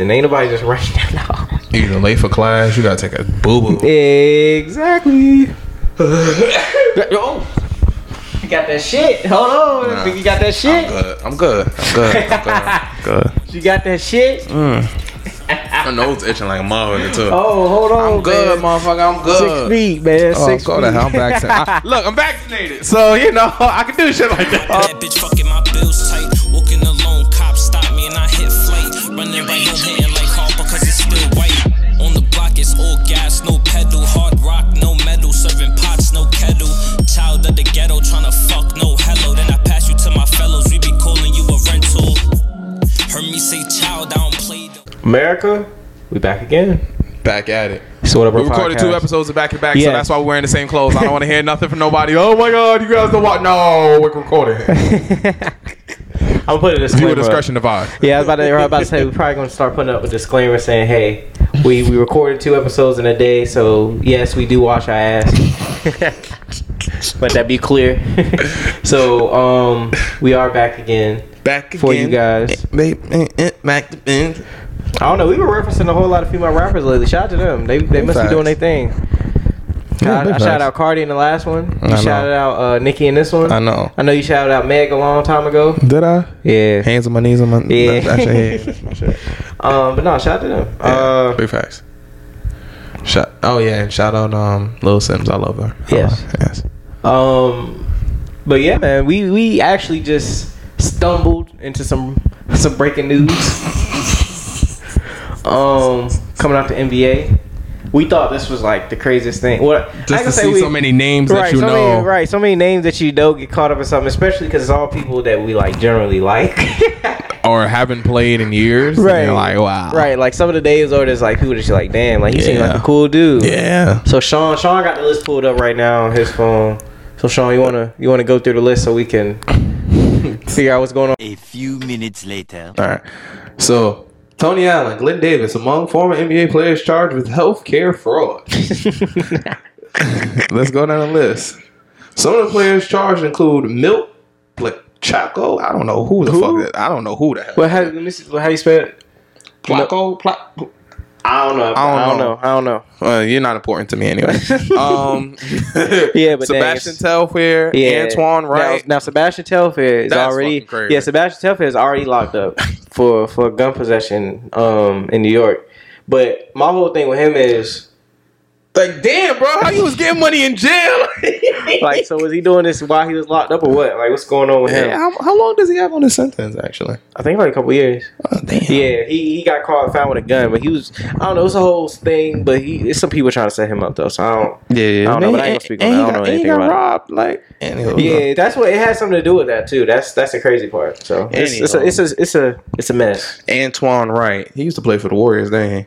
and ain't nobody just rushing down the hall. You either late for class, you gotta take a boo boo. Exactly. oh, you got that shit. Hold on, Nah. you got that shit. I'm good. I'm good. I'm good. I'm good. You got that shit. Mm. My nose itching like a motherfucker too. Oh, hold on, I'm good, man. motherfucker. I'm good. Six good. feet, man. Oh, Six go feet. hell. I'm vaccinated. I- look, I'm vaccinated, so you know I can do shit like that. That bitch fucking my bills tight. Child of the ghetto, tryna fuck, no hello. Then I pass you to my fellows, we be calling you a rental. Heard me say child, I don't play. the- America, we back again. Back at it. So what We recorded two episodes of back to back, so that's why we're wearing the same clothes. I don't want to hear nothing from nobody. Oh my god, you guys don't watch. No, we're recording. I'm putting a disclaimer. Viewer up. discretion advised. Yeah, I was about to, I was about to say we're probably gonna start putting up a disclaimer saying, "Hey, we we recorded two episodes in a day, so yes, we do wash our ass." Let that be clear. so, um, we are back again Back for you guys. Back to bend. I don't know. We were referencing a whole lot of female rappers lately. Shout out to them. They they must Facts. be doing their thing. Yeah, I, big I shout out Cardi in the last one. I You know. shouted out uh, Nicki in this one. I know. I know you shouted out Meg a long time ago. Did I? Yeah. Hands on my knees on my. Yeah. That's your head. That's my shit. Um, but no, shout out to them. Yeah, Uh, big facts. Shout. Oh yeah, and shout out um Lil Simz. I love her. Yes. love her. Yes. Um, but yeah, man, we we actually just stumbled into some some breaking news. um, coming out the NBA, we thought this was like the craziest thing. What I Just to say see we- so many names that right, you so know. many, right, so many names that you don't get caught up in something, especially because it's all people that we like generally like. or haven't played in years. Right. like, wow. right, like some of the names or there's like people that you're like, damn, like he seems like a cool dude. Yeah. So Sean, Sean got the list pulled up right now on his phone. So Sean, you wanna you wanna go through the list so we can figure out what's going on? A few minutes later. All right. So Tony Allen, Glenn Davis, among former NBA players charged with healthcare fraud. Let's go down the list. Some of the players charged include Milt Chaco. I don't know who the Who? fuck. That, I don't know who the hell. Well, how, let me see, how you spell it? Placo. Pla- I don't know. I don't know. I don't know. Uh, you're not important to me anyway. um, Yeah, but Sebastian Telfair, Yeah. Antoine Wright. Now, now Sebastian Telfair is That's already yeah. Sebastian Telfair is already locked up for for gun possession um in New York. But my whole thing with him is like, damn, bro, how you was getting money in jail? like, so was he doing this while he was locked up or what? Like, what's going on with him? Yeah, how, how long does he have on his sentence? Actually, I think like a couple years. oh, damn. Yeah, he, he got caught found with a gun, but he was I don't know. It's a whole thing, but he it's some people trying to set him up though. So I don't. Yeah, I don't know, but I ain't gonna speak on that. I don't got- know anything about it. robbed. Like, and he- Yeah, that's what it has something to do with that too. That's that's the crazy part. So it's, it's a it's a it's a it's a mess. Antoine Wright. He used to play for the Warriors, didn't he?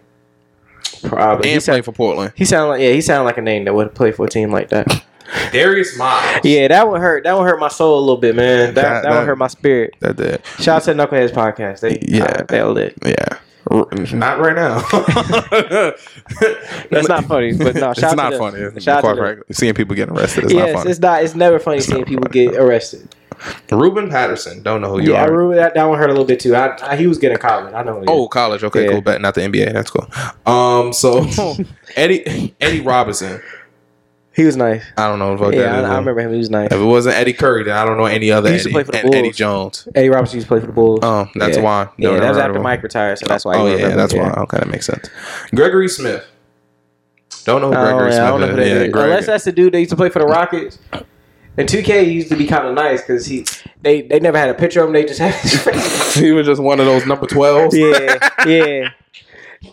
Probably he And play sound, for Portland. he sound like yeah he sound like a name that would play for a team like that. Darius Miles. Yeah, that would hurt. That would hurt my soul a little bit, man. That That- that, would hurt my spirit. That did. Shout out to Knuckleheads podcast. They Yeah. yeah they lit. Yeah. Not right now. That's not funny, but no, it's shout out not them. funny. Shout out to quite frankly, seeing people getting arrested is yes, not funny. it's not. It's never funny seeing not people funny. get arrested. Ruben Patterson. Don't know who you Yeah, I are. remember that. That one hurt a little bit too. I, I he was getting college. I know. Oh, is. college. Okay, Yeah. cool. Bet not the NBA. That's cool. Um, so Eddie Eddie Robinson. he was nice. I don't know Yeah, I, I remember him. He was nice. If it wasn't Eddie Curry, then I don't know any other He used to Eddie. play for the and Eddie Jones. Eddie Robinson used to play for the Bulls. Oh, that's yeah. why. Yeah, that was after. Mike retired, so that's why. Oh yeah, that's why. Okay, that makes sense. Gregory Smith. Don't know who Gregory yeah, know who Smith is. Yeah, Greg. Unless that's the dude that used to play for the Rockets. And 2K used to be kind of nice because he they they never had a picture of him. They just had his face. he was just one of those number twelves. yeah, yeah,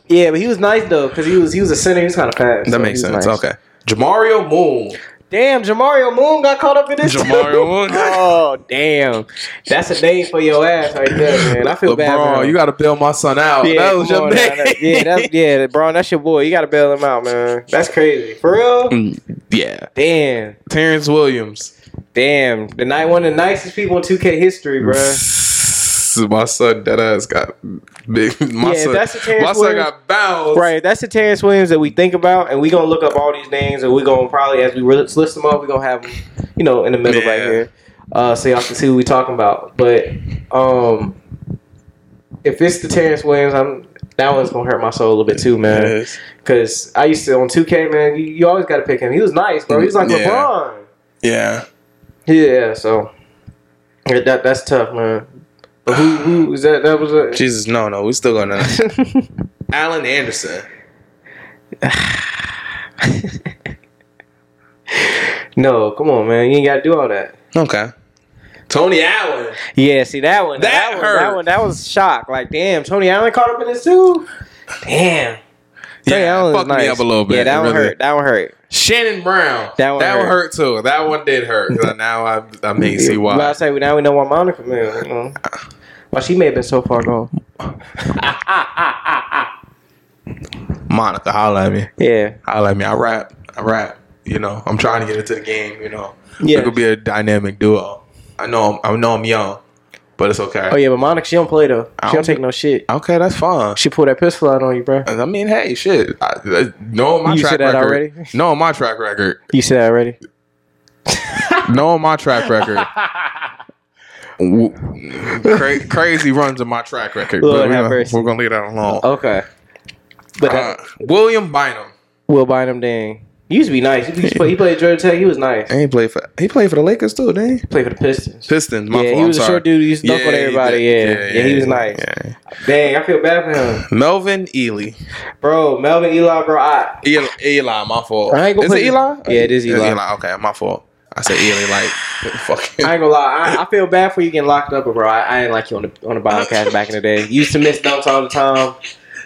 yeah. But he was nice though because he was he was a center. He was kind of fast. That so makes sense. nice. Okay. Jamario Moon. Damn, Jamario Moon got caught up in this. Jamario Moon? oh damn, that's a name for your ass right there, man. I feel bad. for LeBron, you got to bail my son out. Yeah, that was your on name. That- yeah, that's yeah, Bron, that's your boy. You gotta bail him out, man. That's crazy. For real? Mm, yeah. Damn. Terrence Williams. Damn. The night one of the nicest people in 2K history, bruh. My son, that ass got big. My Yeah, son, that's the Terrence my son Williams- got bounced. Right, that's the Terrence Williams that we think about, and we gonna look up all these names, and we gonna probably as we list them up, we gonna have them, you know, in the middle right here, uh, so y'all can see what we talking about. But um, if it's the Terrence Williams, I'm That one's gonna hurt my soul a little bit too, man. Yes. Cause I used to on 2K, man. You, you always gotta pick him. He was nice, bro. He was like Yeah. LeBron. Yeah. Yeah, so yeah, that that's tough, man. But who who is that? That was a Jesus, no, no, we still gonna. Alan Anderson. no. Come on, man. You ain't gotta do all that. Okay. Tony Allen. Yeah, see that one. That one, hurt. That one. That was shock. Like, damn, Tony Allen caught up in this too. Damn. Tony Yeah, Allen was fucked me up a little bit, Yeah, that one really. hurt. That one hurt. Shannon Brown. That one hurt. hurt too. That one did hurt. now I, I may see But I say now we know why Monica, man. You know. Well, she may have been so far gone. Monica, holla at me. Yeah. Holla at me. I rap. I rap. You know, I'm trying to get into the game. You know, Yeah. it could be a dynamic duo. I know. I'm, I know I'm young, but it's okay. Oh yeah, but Monica, she don't play though. She I don't don't take no shit. Okay, that's fine. She pulled that pistol out on you, bro. I mean, hey, shit. I, I, knowing my You track said that record. already? Knowing my track record. You said that already. knowing my track record. cra- crazy runs in my track record. Lord but we're, gonna, we're gonna leave that alone. Okay. But Uh, William Bynum. Will Bynum, dang. He used to be nice. He, used to play, he played Georgia Tech. He was nice. He played for he played for the Lakers too, didn't he? Played for the Pistons. Pistons. My yeah, fault, he I'm was a sorry. short dude. He used to dunk on everybody. did. Yeah. yeah, he was nice. yeah. Dang, I feel bad for him, Melvin Ely. bro. Melvin Ely, bro. I Eli, Eli my fault. I ain't gonna is put it it- Eli? Yeah, it is It's Eli. Okay, my fault. I said Eli like fucking. I ain't gonna lie. I, I feel bad for you getting locked up, bro, I, I ain't like you on the on the Bobcats back in the day. You used to miss dunks all the time.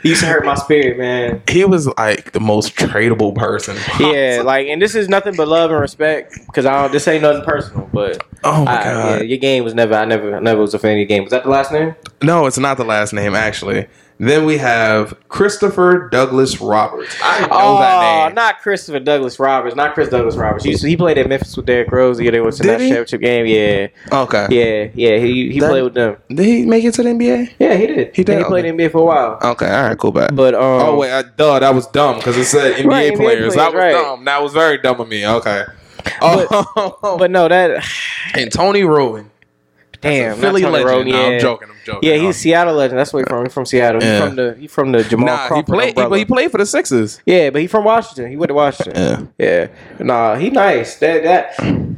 You used to hurt my spirit, man. he was like the most tradable person. Yeah, like, and this is nothing but love and respect because I don't. This ain't nothing personal, but Oh my I, god. yeah, your game was never. I never, I never was a fan of your game. Was that the last name? No, it's not the last name actually. Then we have Christopher Douglas Roberts. I know oh, that name. not Christopher Douglas Roberts. Not Chris Douglas Roberts. He, he played at Memphis with Derrick Rose. Yeah, they went to that championship game. Yeah, Okay. yeah, yeah. He he That- played with them. Did he make it to the NBA? Yeah, he did. He did? He played Okay. in NBA for a while. Okay, all right, cool, bet. But um, oh wait, I, duh, that was dumb because it said NBA, Right, NBA players. That was right. dumb. That was very dumb of me. Okay. Oh, but no, that and Tony Wroten, damn, Philly not Tony legend. Rowe, No, yeah. I'm joking. I'm joking. Yeah, he's a Seattle legend. That's where he's from. He's from Seattle. He's from the he from the Jamal nah. He played, umbrella. but he played for the Sixers. yeah, but he from Washington. He went to Washington. Yeah. Yeah, nah, he nice. That that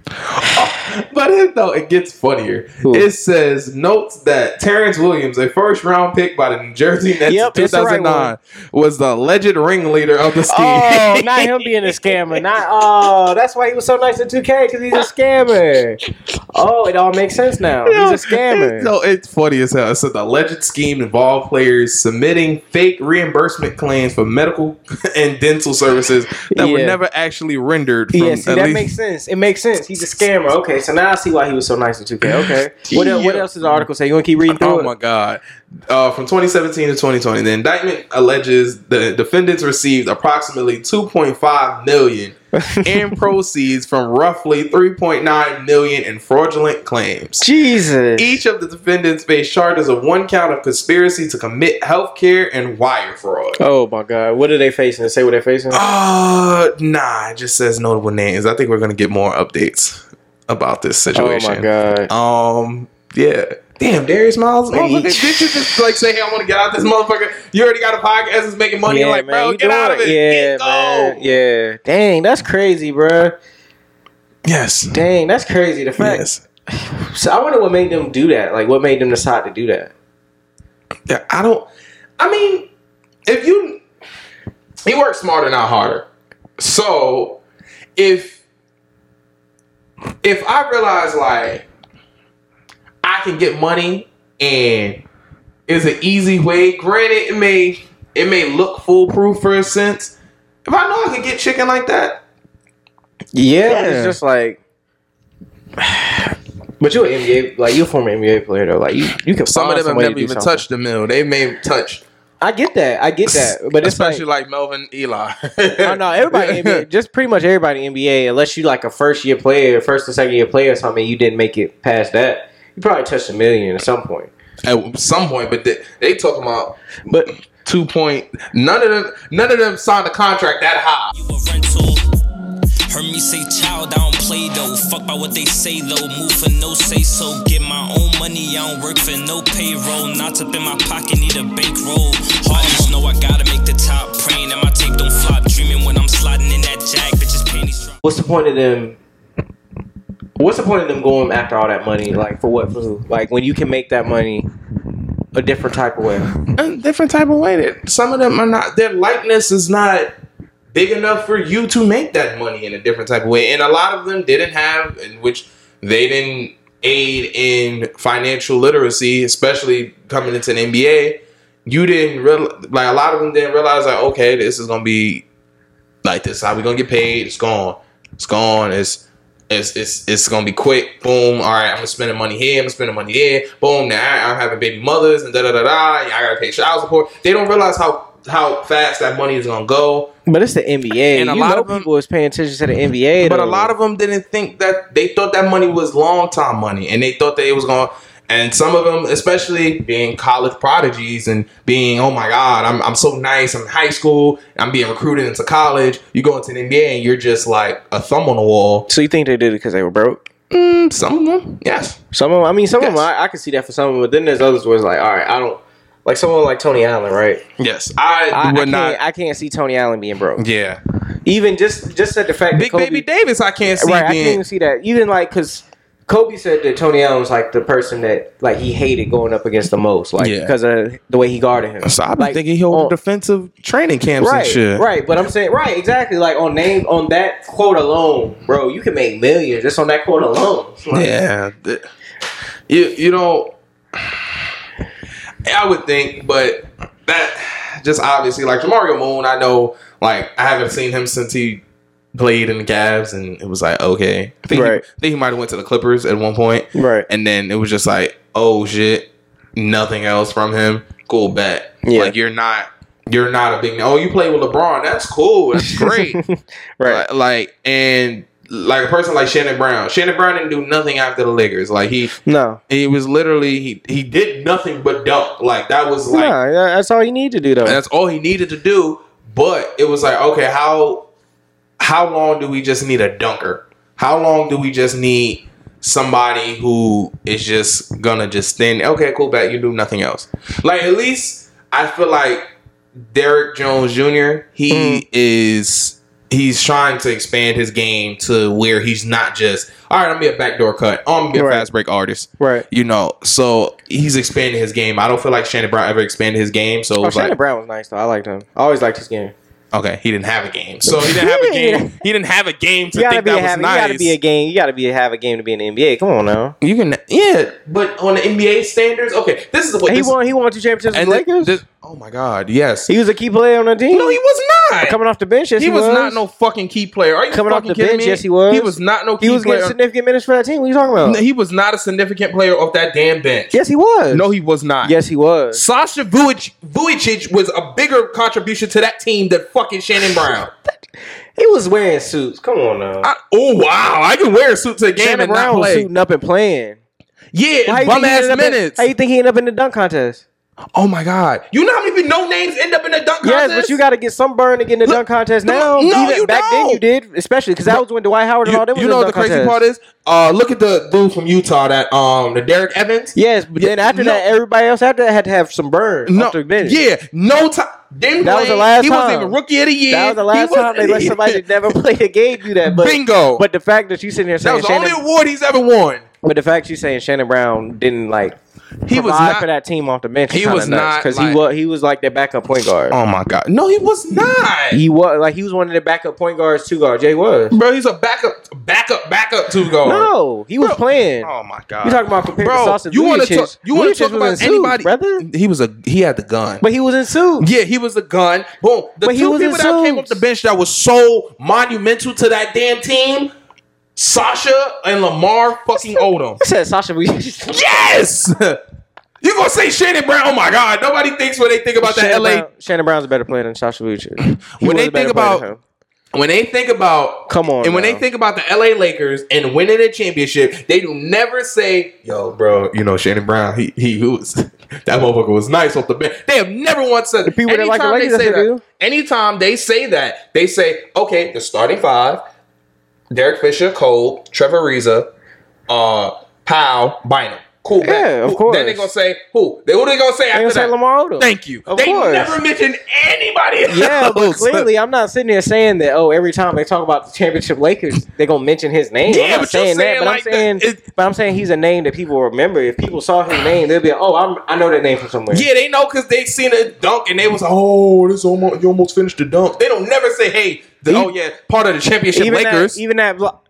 But it, though it gets funnier. It says notes that Terrence Williams, a first round pick by the New Jersey Nets Yep, in it's the right 2009, was the alleged ringleader of the oh, scheme. Oh, not him being a scammer. Not oh, that's why he was so nice in 2K because he's a scammer. Oh, it all makes sense now. He's a scammer. No, it's funny as hell. So the alleged scheme involved players submitting fake reimbursement claims for medical and dental services that were never actually rendered. From Yeah, see, that least- makes sense. It makes sense. He's a scammer. Okay, so now I see why he was so nice in 2K. Okay, what, el- what else does the article say? You want to keep reading through Oh it? my god! Uh, from 2017 to 2020, the indictment alleges the defendants received approximately 2.5 million in proceeds from roughly 3.9 million in fraudulent claims. Jesus. Each of the defendants face charges of one count of conspiracy to commit healthcare and wire fraud. Oh my God. What are they facing? Say what they're facing. Uh, nah, it just says notable names. I think we're gonna get more updates about this situation. Oh my God. Um, yeah. Damn, Darius Miles. motherfucker, Did you just like say, "Hey, I want to get out this motherfucker"? You already got a podcast that's making money. You're like, bro, get out of it. Yeah, Get- man. Yeah. Dang, that's crazy, bro. Yes. Dang, that's crazy. The fact. Yes. So I wonder what made them do that. Like, what made them decide to do that? Yeah, I don't. I mean, if you he works smarter, not harder. So if if I realize like I can get money and it's an easy way. Granted, it may it may look foolproof for a sense. If I know I can get chicken like that, Yeah, Yeah. it's just like. But you're an NBA, like you're a former NBA player though. Like you, you can. some of them have some way to never even something. touched the mill. They may touch, I get that. I get that. But especially like, like, Melvin Ely. oh no, everybody, in NBA, just pretty much everybody in NBA, unless you like a first year player, first or second year player or something, you didn't make it past that. You probably touched a million at some point. at some point, but they, they talking about But two point. None of them, none of them signed a contract that high. You a rental. Heard me say child, I don't play though. Fuck by what they say though. Move for no say so. Get my own money, I don't work for no payroll. Knots up in my pocket, need a bankroll. Hard just know I gotta make the top. Praying that my tape don't flop. Dreaming when I'm sliding in that jack. Bitches panties drop. What's the point of them? What's the point of them going after all that money? Like for what? For? Like when you can make that money a different type of way. a different type of way. That some of them are not. Their likeness is not big enough for you to make that money in a different type of way, and a lot of them didn't have, in which they didn't aid in financial literacy, especially coming into an NBA. You didn't real like a lot of them didn't realize like okay, this is gonna be like this. How we gonna get paid? It's gone. It's gone. It's it's it's it's gonna be quick. Boom. All right, I'm gonna spend the money here. I'm gonna spend the money there. Boom. Now I'm having baby mothers and da da da da. I gotta pay child support. They don't realize how how fast that money is gonna go. But it's the NBA, And a you lot know of them- people was paying attention to the NBA. But a lot of them didn't think that they thought that money was long time money, and they thought that it was going. And some of them, especially being college prodigies and being, oh my god, I'm I'm so nice. I'm in high school. I'm being recruited into college. You go into the NBA and you're just like a thumb on the wall. So you think they did it because they were broke? Mm, some of them, yes. Some of them, I mean, some of them, I, I can see that for some of them. But then there's others where it's like, all right, I don't like someone like Tony Allen, right? Yes, I, I, I would can't. I can't see Tony Allen being broke. yeah, Even just just at the fact Big that Kobe, Baby Davis, I can't see right? I can't even see that. Even like because Kobe said that Tony Allen was like the person that like he hated going up against the most, like Yeah. because of the way he guarded him. So I've been like, thinking he hold on- defensive training camps Right, and shit. right, but I'm saying right, exactly. Like on name on that quote alone, bro, you can make millions just on that quote alone. Like, Yeah, th- you you know, I would think, but that just obviously like Jamario Moon. I know, like I haven't seen him since he played in the Cavs, and it was like okay. I think, Right. he, I think he might have went to the Clippers at one point, Right. and then it was just like oh shit, nothing else from him. Cool bet. Yeah. Like you're not. You're not a big. Oh, you play with LeBron. That's cool. That's great. right. Like, like and like a person like Shannon Brown. Shannon Brown didn't do nothing after the Lakers. Like he No. he was literally he he did nothing but dunk. Like that was like no, that's all he needed to do though. that's all he needed to do. But it was like okay, how how long do we just need a dunker? How long do we just need somebody who is just gonna just stand? Okay, cool, bet you do nothing else. Like at least I feel like Derrick Jones Jr. He hmm. is he's trying to expand his game to where he's not just all right. I'm gonna be a backdoor cut. Oh, I'm gonna be a Right. fast break artist. Right. You know, so he's expanding his game. I don't feel like Shannon Brown ever expanded his game. So Oh, Shannon like, Brown was nice though. I liked him. I always liked his game. Okay, he didn't have a game. So he didn't have a game. He didn't have a game to You gotta think be that a was have, nice. you gotta be a game. You gotta be have a game to be in the NBA. Come on now. You can, yeah, but on the NBA standards, okay, this is what He this, won. He won two championships with and the Lakers. this- oh my god, yes. he was a key player on the team. no, he was not. coming off the bench. Yes, he, he, was, not no fucking key player. Are you Coming off the bench, me? yes, he was. He was not no key. He was player. getting significant minutes for that team. What are you talking about? he was not a significant player off that damn bench. yes, he was. No, he was not. Yes, he was. Sasha Vujic, Vujacic was a bigger contribution to that team than fucking Shannon Brown. He was wearing suits. Come on now. I, oh wow, I can wear a suit to a game Shannon and Brown not was play. suiting up and playing. Yeah, bum ass ended up in- minutes. How you think he ended up in the dunk contest? Oh my god, you know how many no names end up in the dunk Yes, contest? Yes, but you got to get some burn to get in the Look, dunk contest no, now. no, Even you back then don't. you did, especially because that was when Dwight Howard and You, all them. you was know the dunk crazy contest. part is? Uh, look at the dude from Utah that um the Derek Evans. Yes, but then after no. that, everybody else after that had to have some burn No, the yeah, no time. Didn't That was play. the last He wasn't time. even rookie of the year. That was the He last was- time they let somebody that never played a game do that. But, Bingo. But the fact that you sitting here that saying was the Shannon, only award he's ever won. but the fact you saying Shannon Brown didn't like He was not. for that team off the bench. he was not, because like- he was he was like their backup point guard. oh my god, no, he was not. He was like he was one of the backup point guards, two guards. Jay was. Bro, he's a backup, backup, backup two guard. No, he was Bro. playing. Oh my god. You talking about comparing Bro, Sauce to you want to talk? You want to talk about in suit, anybody, brother? He was a he had the gun. But he was in suit. yeah, he was the gun. Boom. The But he two was people that came off the bench that was so monumental to that damn team, Sasha and Lamar fucking Odom. I said Sasha Vujacic. Yes. You gonna say Shannon Brown? Oh my God! Nobody thinks when they think about the Shannon LA. Brown, Shannon Brown's a better player than Sasha Vujacic. When they think about- When they think about Come on and when now. they think about the LA Lakers and winning a championship, they do never say, "Yo, bro, you know Shannon Brown, he he was that motherfucker was nice off the bench." They have never once said. people that like the Lakers, they say that, anytime they say that, they say, "Okay, the starting five, Derek Fisher, Cole, Trevor Ariza, uh, Powell, Bynum. Cool. bet. Yeah, of Who- course. Then they gonna say who? They who they gonna say They after gonna say that? Lamar Odom. Thank you. Of they course. never mentioned anybody. Else. Yeah, but clearly I'm not sitting there saying that. Oh, every time they talk about the championship Lakers, they're gonna mention his name. Yeah, I'm not but you're saying that, saying but like I'm saying, that. It- but I'm saying he's a name that people remember. If people saw his name, they'll be, like, oh, I'm, I know that name from somewhere. Yeah, they know because they seen a dunk and they was like, "Oh, this almost you almost finished the dunk." They don't never say, "Hey, the, oh yeah, part of the championship even Lakers." that, even that. blo-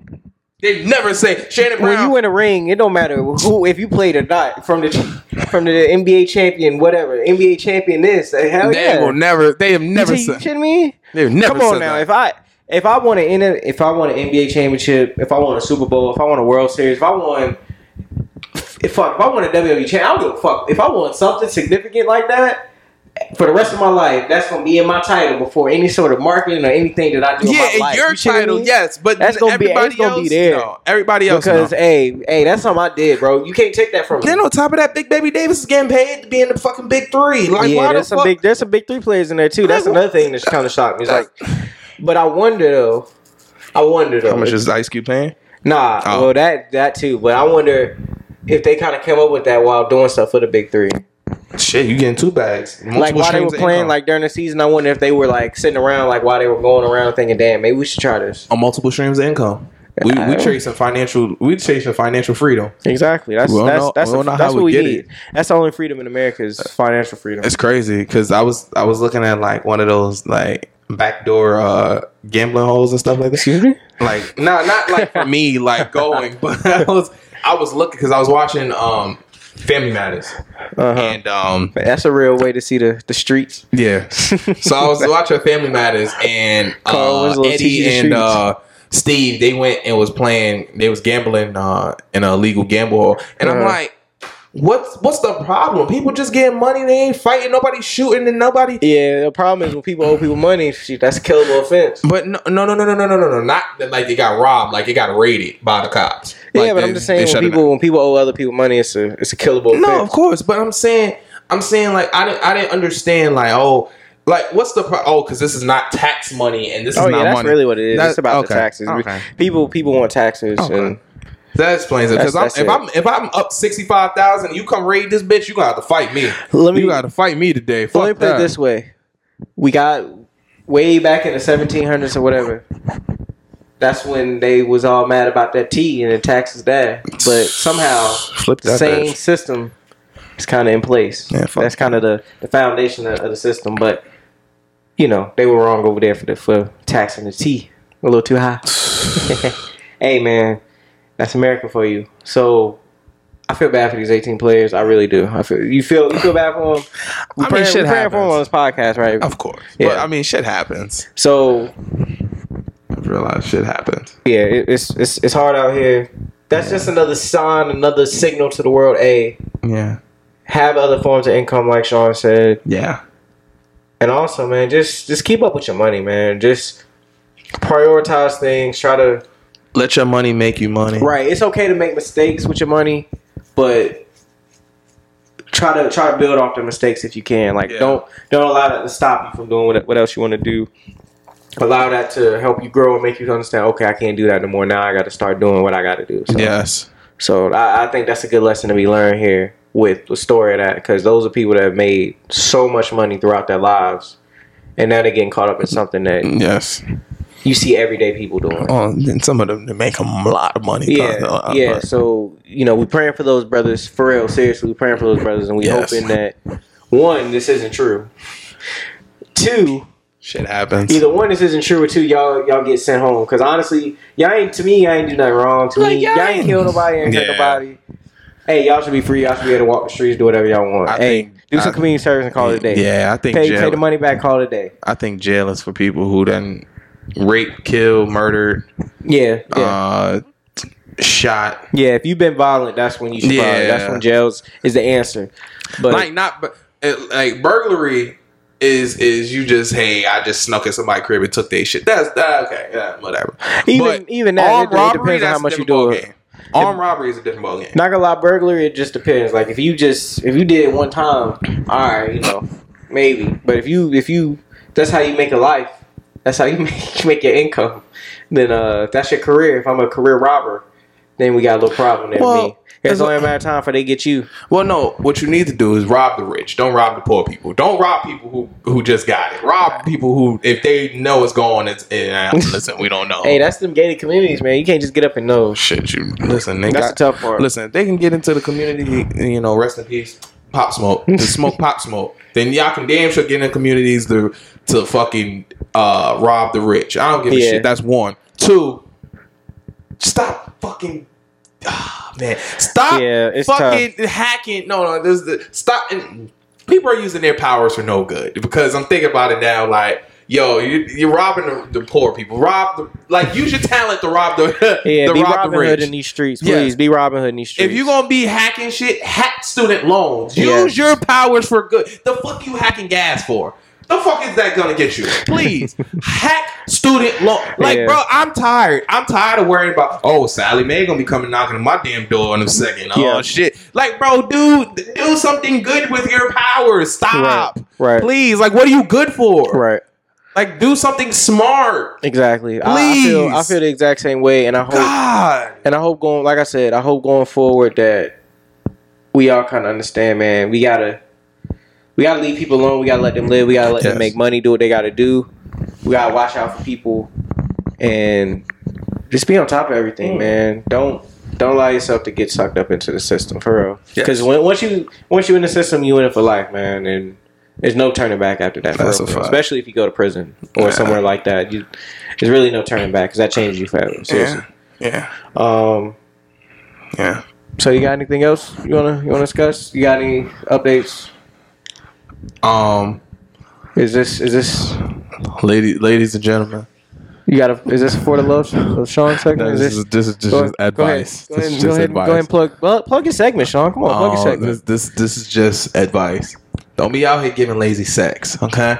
they never say Shannon When you win a ring, it don't matter who if you played or not from the from the NBA champion, whatever NBA champion. This hell they yeah. will never. They have never you, you said. kidding me? They've never said that. Come on now. that. If I if I want to if I want an NBA championship, if I want a Super Bowl, if I want a World Series, if I want if fuck, if I want a WWE champ, I don't give a fuck. If I want something significant like that for the rest of my life, that's gonna be in my title before any sort of marketing or anything that I do. in yeah, my in life. your You see I title, mean? yes, but That's gonna be- everybody it's gonna be else, there. no. Everybody else, Because no. hey, hey, that's something I did, bro. You can't take that from me. Then on top of that, Big Baby Davis is getting paid to be in the fucking big three. Like, yeah, why the some fuck? big there's some big three players in there too. That's Like, another thing that's kind of shocked me. It's like, but I wonder though. I wonder though. How much is Ice Cube paying? Nah, Oh. well that that too. But I wonder if they kind of came up with that while doing stuff for the big three. Shit, you getting two bags. like Multiple while they were playing, income. like during the season, I wonder if they were like sitting around, like while they were going around thinking, "Damn, maybe we should try this." on multiple streams of income. We we I- chasing financial. We chasing financial freedom. Exactly. That's We that's know- that's, we a- that's how what we we get need. it. That's the only freedom in America is financial freedom. It's crazy because I was I was looking at like one of those like backdoor uh gambling holes and stuff like that. Excuse me. Like not not like for me like going, but I was I was looking because I was watching um Family Matters Uh-huh. and um That's a real way to see the the streets. yeah. So I was watching Family Matters and uh, Eddie and uh, Steve they went and was playing. They was gambling uh, in a illegal gamble, hall. and I'm Uh-huh. like, what's what's the problem? People just getting money. They ain't fighting. Nobody shooting and nobody. Yeah, the problem is when people owe people money, shit, that's a killable offense. But no, no, no, no, no, no, no, no, no. Not that like they got robbed. Like it got raided by the cops. yeah, but they- I'm just saying when people when people owe other people money, it's a it's a killable offense. No, of course. But I'm saying, I'm saying like I didn't, I didn't understand like oh. Like what's the pro- oh because this is not tax money and this Oh is yeah, not that's money. really what it is. That- it's about okay, the taxes. okay. People people want taxes, Okay. and That explains it. Because if I'm if I'm up sixty five thousand, you come raid this bitch, you gonna have to fight me. Let me- you gotta fight me today. So let me Fuck put it this way: we got way back in the 1700s or whatever. That's when they was all mad about that tea and the taxes there. But somehow, Flip that same bitch. system is kind of in place. Yeah, fuck That's kind of the, the foundation of, of the system. But you know, they were wrong over there for the for taxing the tea a little too high. hey man, that's America for you. So. I feel bad for these 18 players. I really do. I feel you feel you feel bad for them. We I mean, praying, shit praying for them on this podcast, right? Of course. Yeah. But I mean shit happens. So I realize shit happens. yeah, it, it's it's it's hard out here. That's just another sign, another signal to the world. A Yeah. have other forms of income, like Sean said, Yeah. and also, man, just just keep up with your money, man. Just prioritize things. Try to Let your money make you money. right. It's okay to make mistakes with your money, but try to try to build off the mistakes if you can. Like Yeah. don't don't allow that to stop you from doing what what else you want to do. Allow that to help you grow and make you understand. Okay, I can't do that no more. Now I got to start doing what I got to do. So, Yes. So I, I think that's a good lesson to be learned here with the story of that because those are people that have made so much money throughout their lives, and now they're getting caught up in something that Yes. You see everyday people doing. Oh, and some of them they make a lot of money. Yeah, Uh, yeah. but- So you know, we're praying for those brothers for real. Seriously, we're praying for those brothers, and we Yes. hoping that one, this isn't true. Two, Shit happens. either one, this isn't true, or two, y'all y'all get sent home. Because honestly, y'all ain't to me, y'all ain't do nothing wrong. To Like, me, y'all y'all ain't ain't- kill nobody, ain't hurt Yeah. nobody. Hey, y'all should be free. Y'all should be able to walk the streets, do whatever y'all want. I hey, think- do some I- community service and call it a day. Yeah, I think pay, jail. pay the money back, call it a day. I think jail is for people who done rape, kill, murdered, Yeah, yeah. uh, shot. yeah, if you've been violent, that's when you should. probably- Yeah. that's when jails is the answer. But like not, but like burglary is is you just hey I just snuck in somebody's crib and took their shit. That's that okay, yeah, whatever. Even- even that, armed it- it depends on how much you do it. Armed robbery is a different ballgame. Not gonna lie, burglary. It just depends. Like if you just if you did it one time, all right, you know, maybe. But if you if you that's how you make a life, That's how you make, make your income. Then uh, if that's your career. If I'm a career robber, then we got a little problem there. Well, me. It's only a- matter of time for they get you. Well, no. What you need to do is rob the rich. Don't rob the poor people. Don't rob people who who just got it. Rob people who, if they know it's going, it's eh, listen. We don't know. Hey, that's them gated communities, man. You can't just get up and know. shit. You listen. They That's got, the tough part. Listen, they can get into the community, you know, rest in peace, pop smoke, smoke pop smoke, then y'all can damn sure get in communities to to fucking uh, rob the rich. I don't give a Yeah. shit. That's one. Two, stop fucking. Ah, man, stop Yeah, fucking hacking. No, no, this is the stop. And people are using their powers for no good because I'm thinking about it now. Like, yo, you, you're robbing the, the poor people. Rob, the, like, use your talent to rob the Yeah, to be rob Robin the Hood in these streets, please. Be Robin Hood in these streets. If you're gonna be hacking shit, hack student loans. Yeah. Use your powers for good. The fuck you hacking gas for? The fuck is that gonna get you? Please hack student loan. Like, Yeah. bro, I'm tired. I'm tired of worrying about. Oh, Sallie Mae gonna be coming knocking on my damn door in a second. Oh Yeah. shit! Like, bro, dude, do something good with your powers. Stop, Right, right. Please, like, what are you good for? right. Like, do something smart. Exactly. I, I feel I feel the exact same way, and I hope God. and I hope going like I said, I hope going forward that we all kind of understand, man. We gotta we gotta leave people alone. We gotta let them live. We gotta let Yes. them make money, do what they gotta do. We gotta watch out for people and just be on top of everything, man. Don't don't allow yourself to get sucked up into the system for real. Because when once you once you in the system, you in it for life, man. And there's no turning back after that. For That's real, a Especially if you go to prison or Yeah. somewhere like that. You, there's really no turning back because that changes you forever. Seriously. Yeah. Um. Yeah. So you got anything else you wanna you wanna discuss? You got any updates? Um, Is this is this ladies, ladies and gentlemen. you got a is this for the love of Sean segment? No, is this is this is just go- advice. Go ahead, This is go just ahead, go ahead and plug well, plug your segment, Sean. Come on, plug your Oh, segment. this, this this is just advice. Don't be out here giving lazy sex, okay?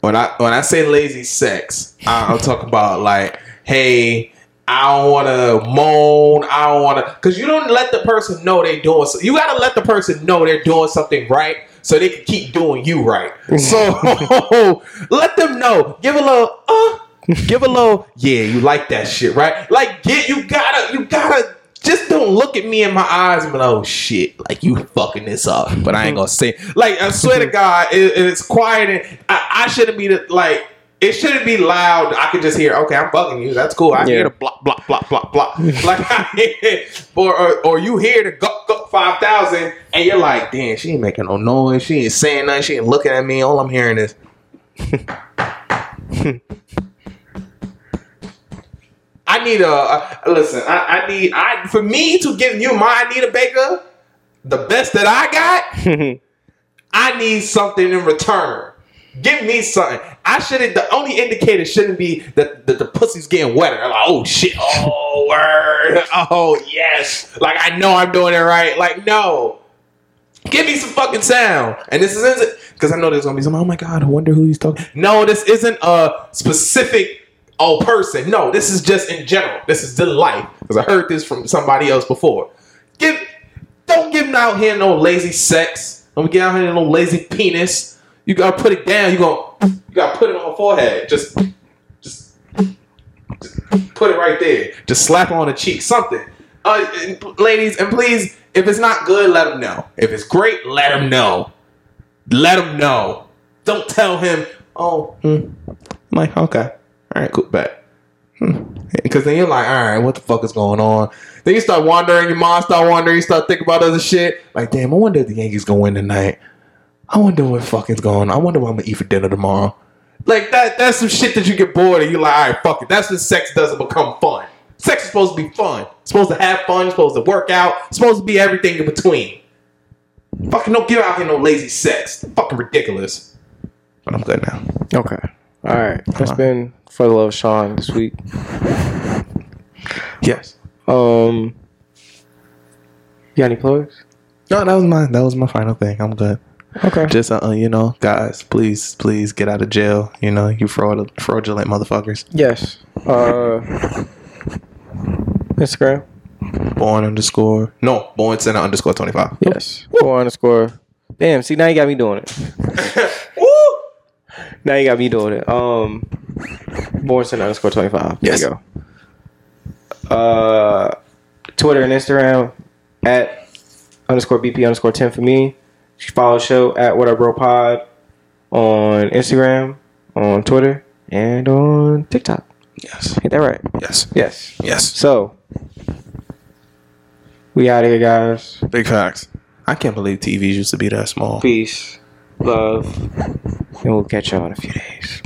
When I when I say lazy sex, I, I'm talking about like, hey, I don't want to moan. I don't want to, because you don't let the person know they're doing. So, you got to let the person know they're doing something right, so they can keep doing you right. So let them know. Give a little, uh, give a little. Yeah, you like that shit, right? Like, get you gotta, you gotta. Just don't look at me in my eyes and be like, "Oh shit!" Like you fucking this up, but I ain't gonna say. Like I swear to God, it, it's quiet and I, I shouldn't be the like. It shouldn't be loud. I could just hear, okay, I'm fucking you. That's cool. I Yeah. hear the block, block, block, block, block. like, I hear, or, or or you hear the guck, guck, five thousand, and you're like, damn, she ain't making no noise. She ain't saying nothing. She ain't looking at me. All I'm hearing is. I need a uh, listen. I, I need I for me to give you my Anita Baker, the best that I got. I need something in return. Give me something. I shouldn't. The only indicator shouldn't be that, that the pussy's getting wetter. I'm like, oh shit. Oh word. Oh yes. Like I know I'm doing it right. Like no. Give me some fucking sound. And this isn't because I know there's gonna be some. Oh my god, I wonder who he's talking. No, this isn't a specific oh person. No, this is just in general. This is the life because I heard this from somebody else before. Give, don't give out here no lazy sex. Don't get out here no lazy penis. You gotta put it down. You gonna you gotta put it on her forehead. Just, just, just put it right there. Just slap on the cheek. Something. Uh, and ladies, and please, if it's not good, let him know. If it's great, let him know. Let him know. Don't tell him. Oh, hmm. I'm like okay, all right, cool, bet. Because then you're like, all right, what the fuck is going on? Then you start wondering, your mind start wondering, you start thinking about other shit. Like, damn, I wonder if the Yankees gonna win tonight. I wonder what fucking's going on. I wonder what I'm gonna eat for dinner tomorrow. Like that, that's some shit that you get bored and you're like, all right, fuck it. That's when sex doesn't become fun. Sex is supposed to be fun. It's supposed to have fun, it's supposed to work out, it's supposed to be everything in between. Fucking don't give out here no lazy sex. Fucking ridiculous. But I'm good now. Okay. All right. That's been for the love of Sean this week. Yes. Um. You got any plugs? No, that was my that was my final thing. I'm good. Okay. Just uh, you know, guys, please, please get out of jail. You know, you fraud fraudulent motherfuckers. Yes. Uh. Instagram. Born underscore no, born center underscore twenty five. Yes. Born underscore. Damn. See now you got me doing it. Woo! Now you got me doing it. Um. Bornson underscore twenty five. There Yes. you go. Uh, Twitter and Instagram at underscore BP underscore ten for me. You follow the show at What Up Bro Pod on Instagram, on Twitter, and on TikTok. Yes. Ain't that right? Yes. Yes. Yes. So we out here, guys. Big facts. I can't believe TVs used to be that small. Peace, love, and we'll catch y'all in a few days.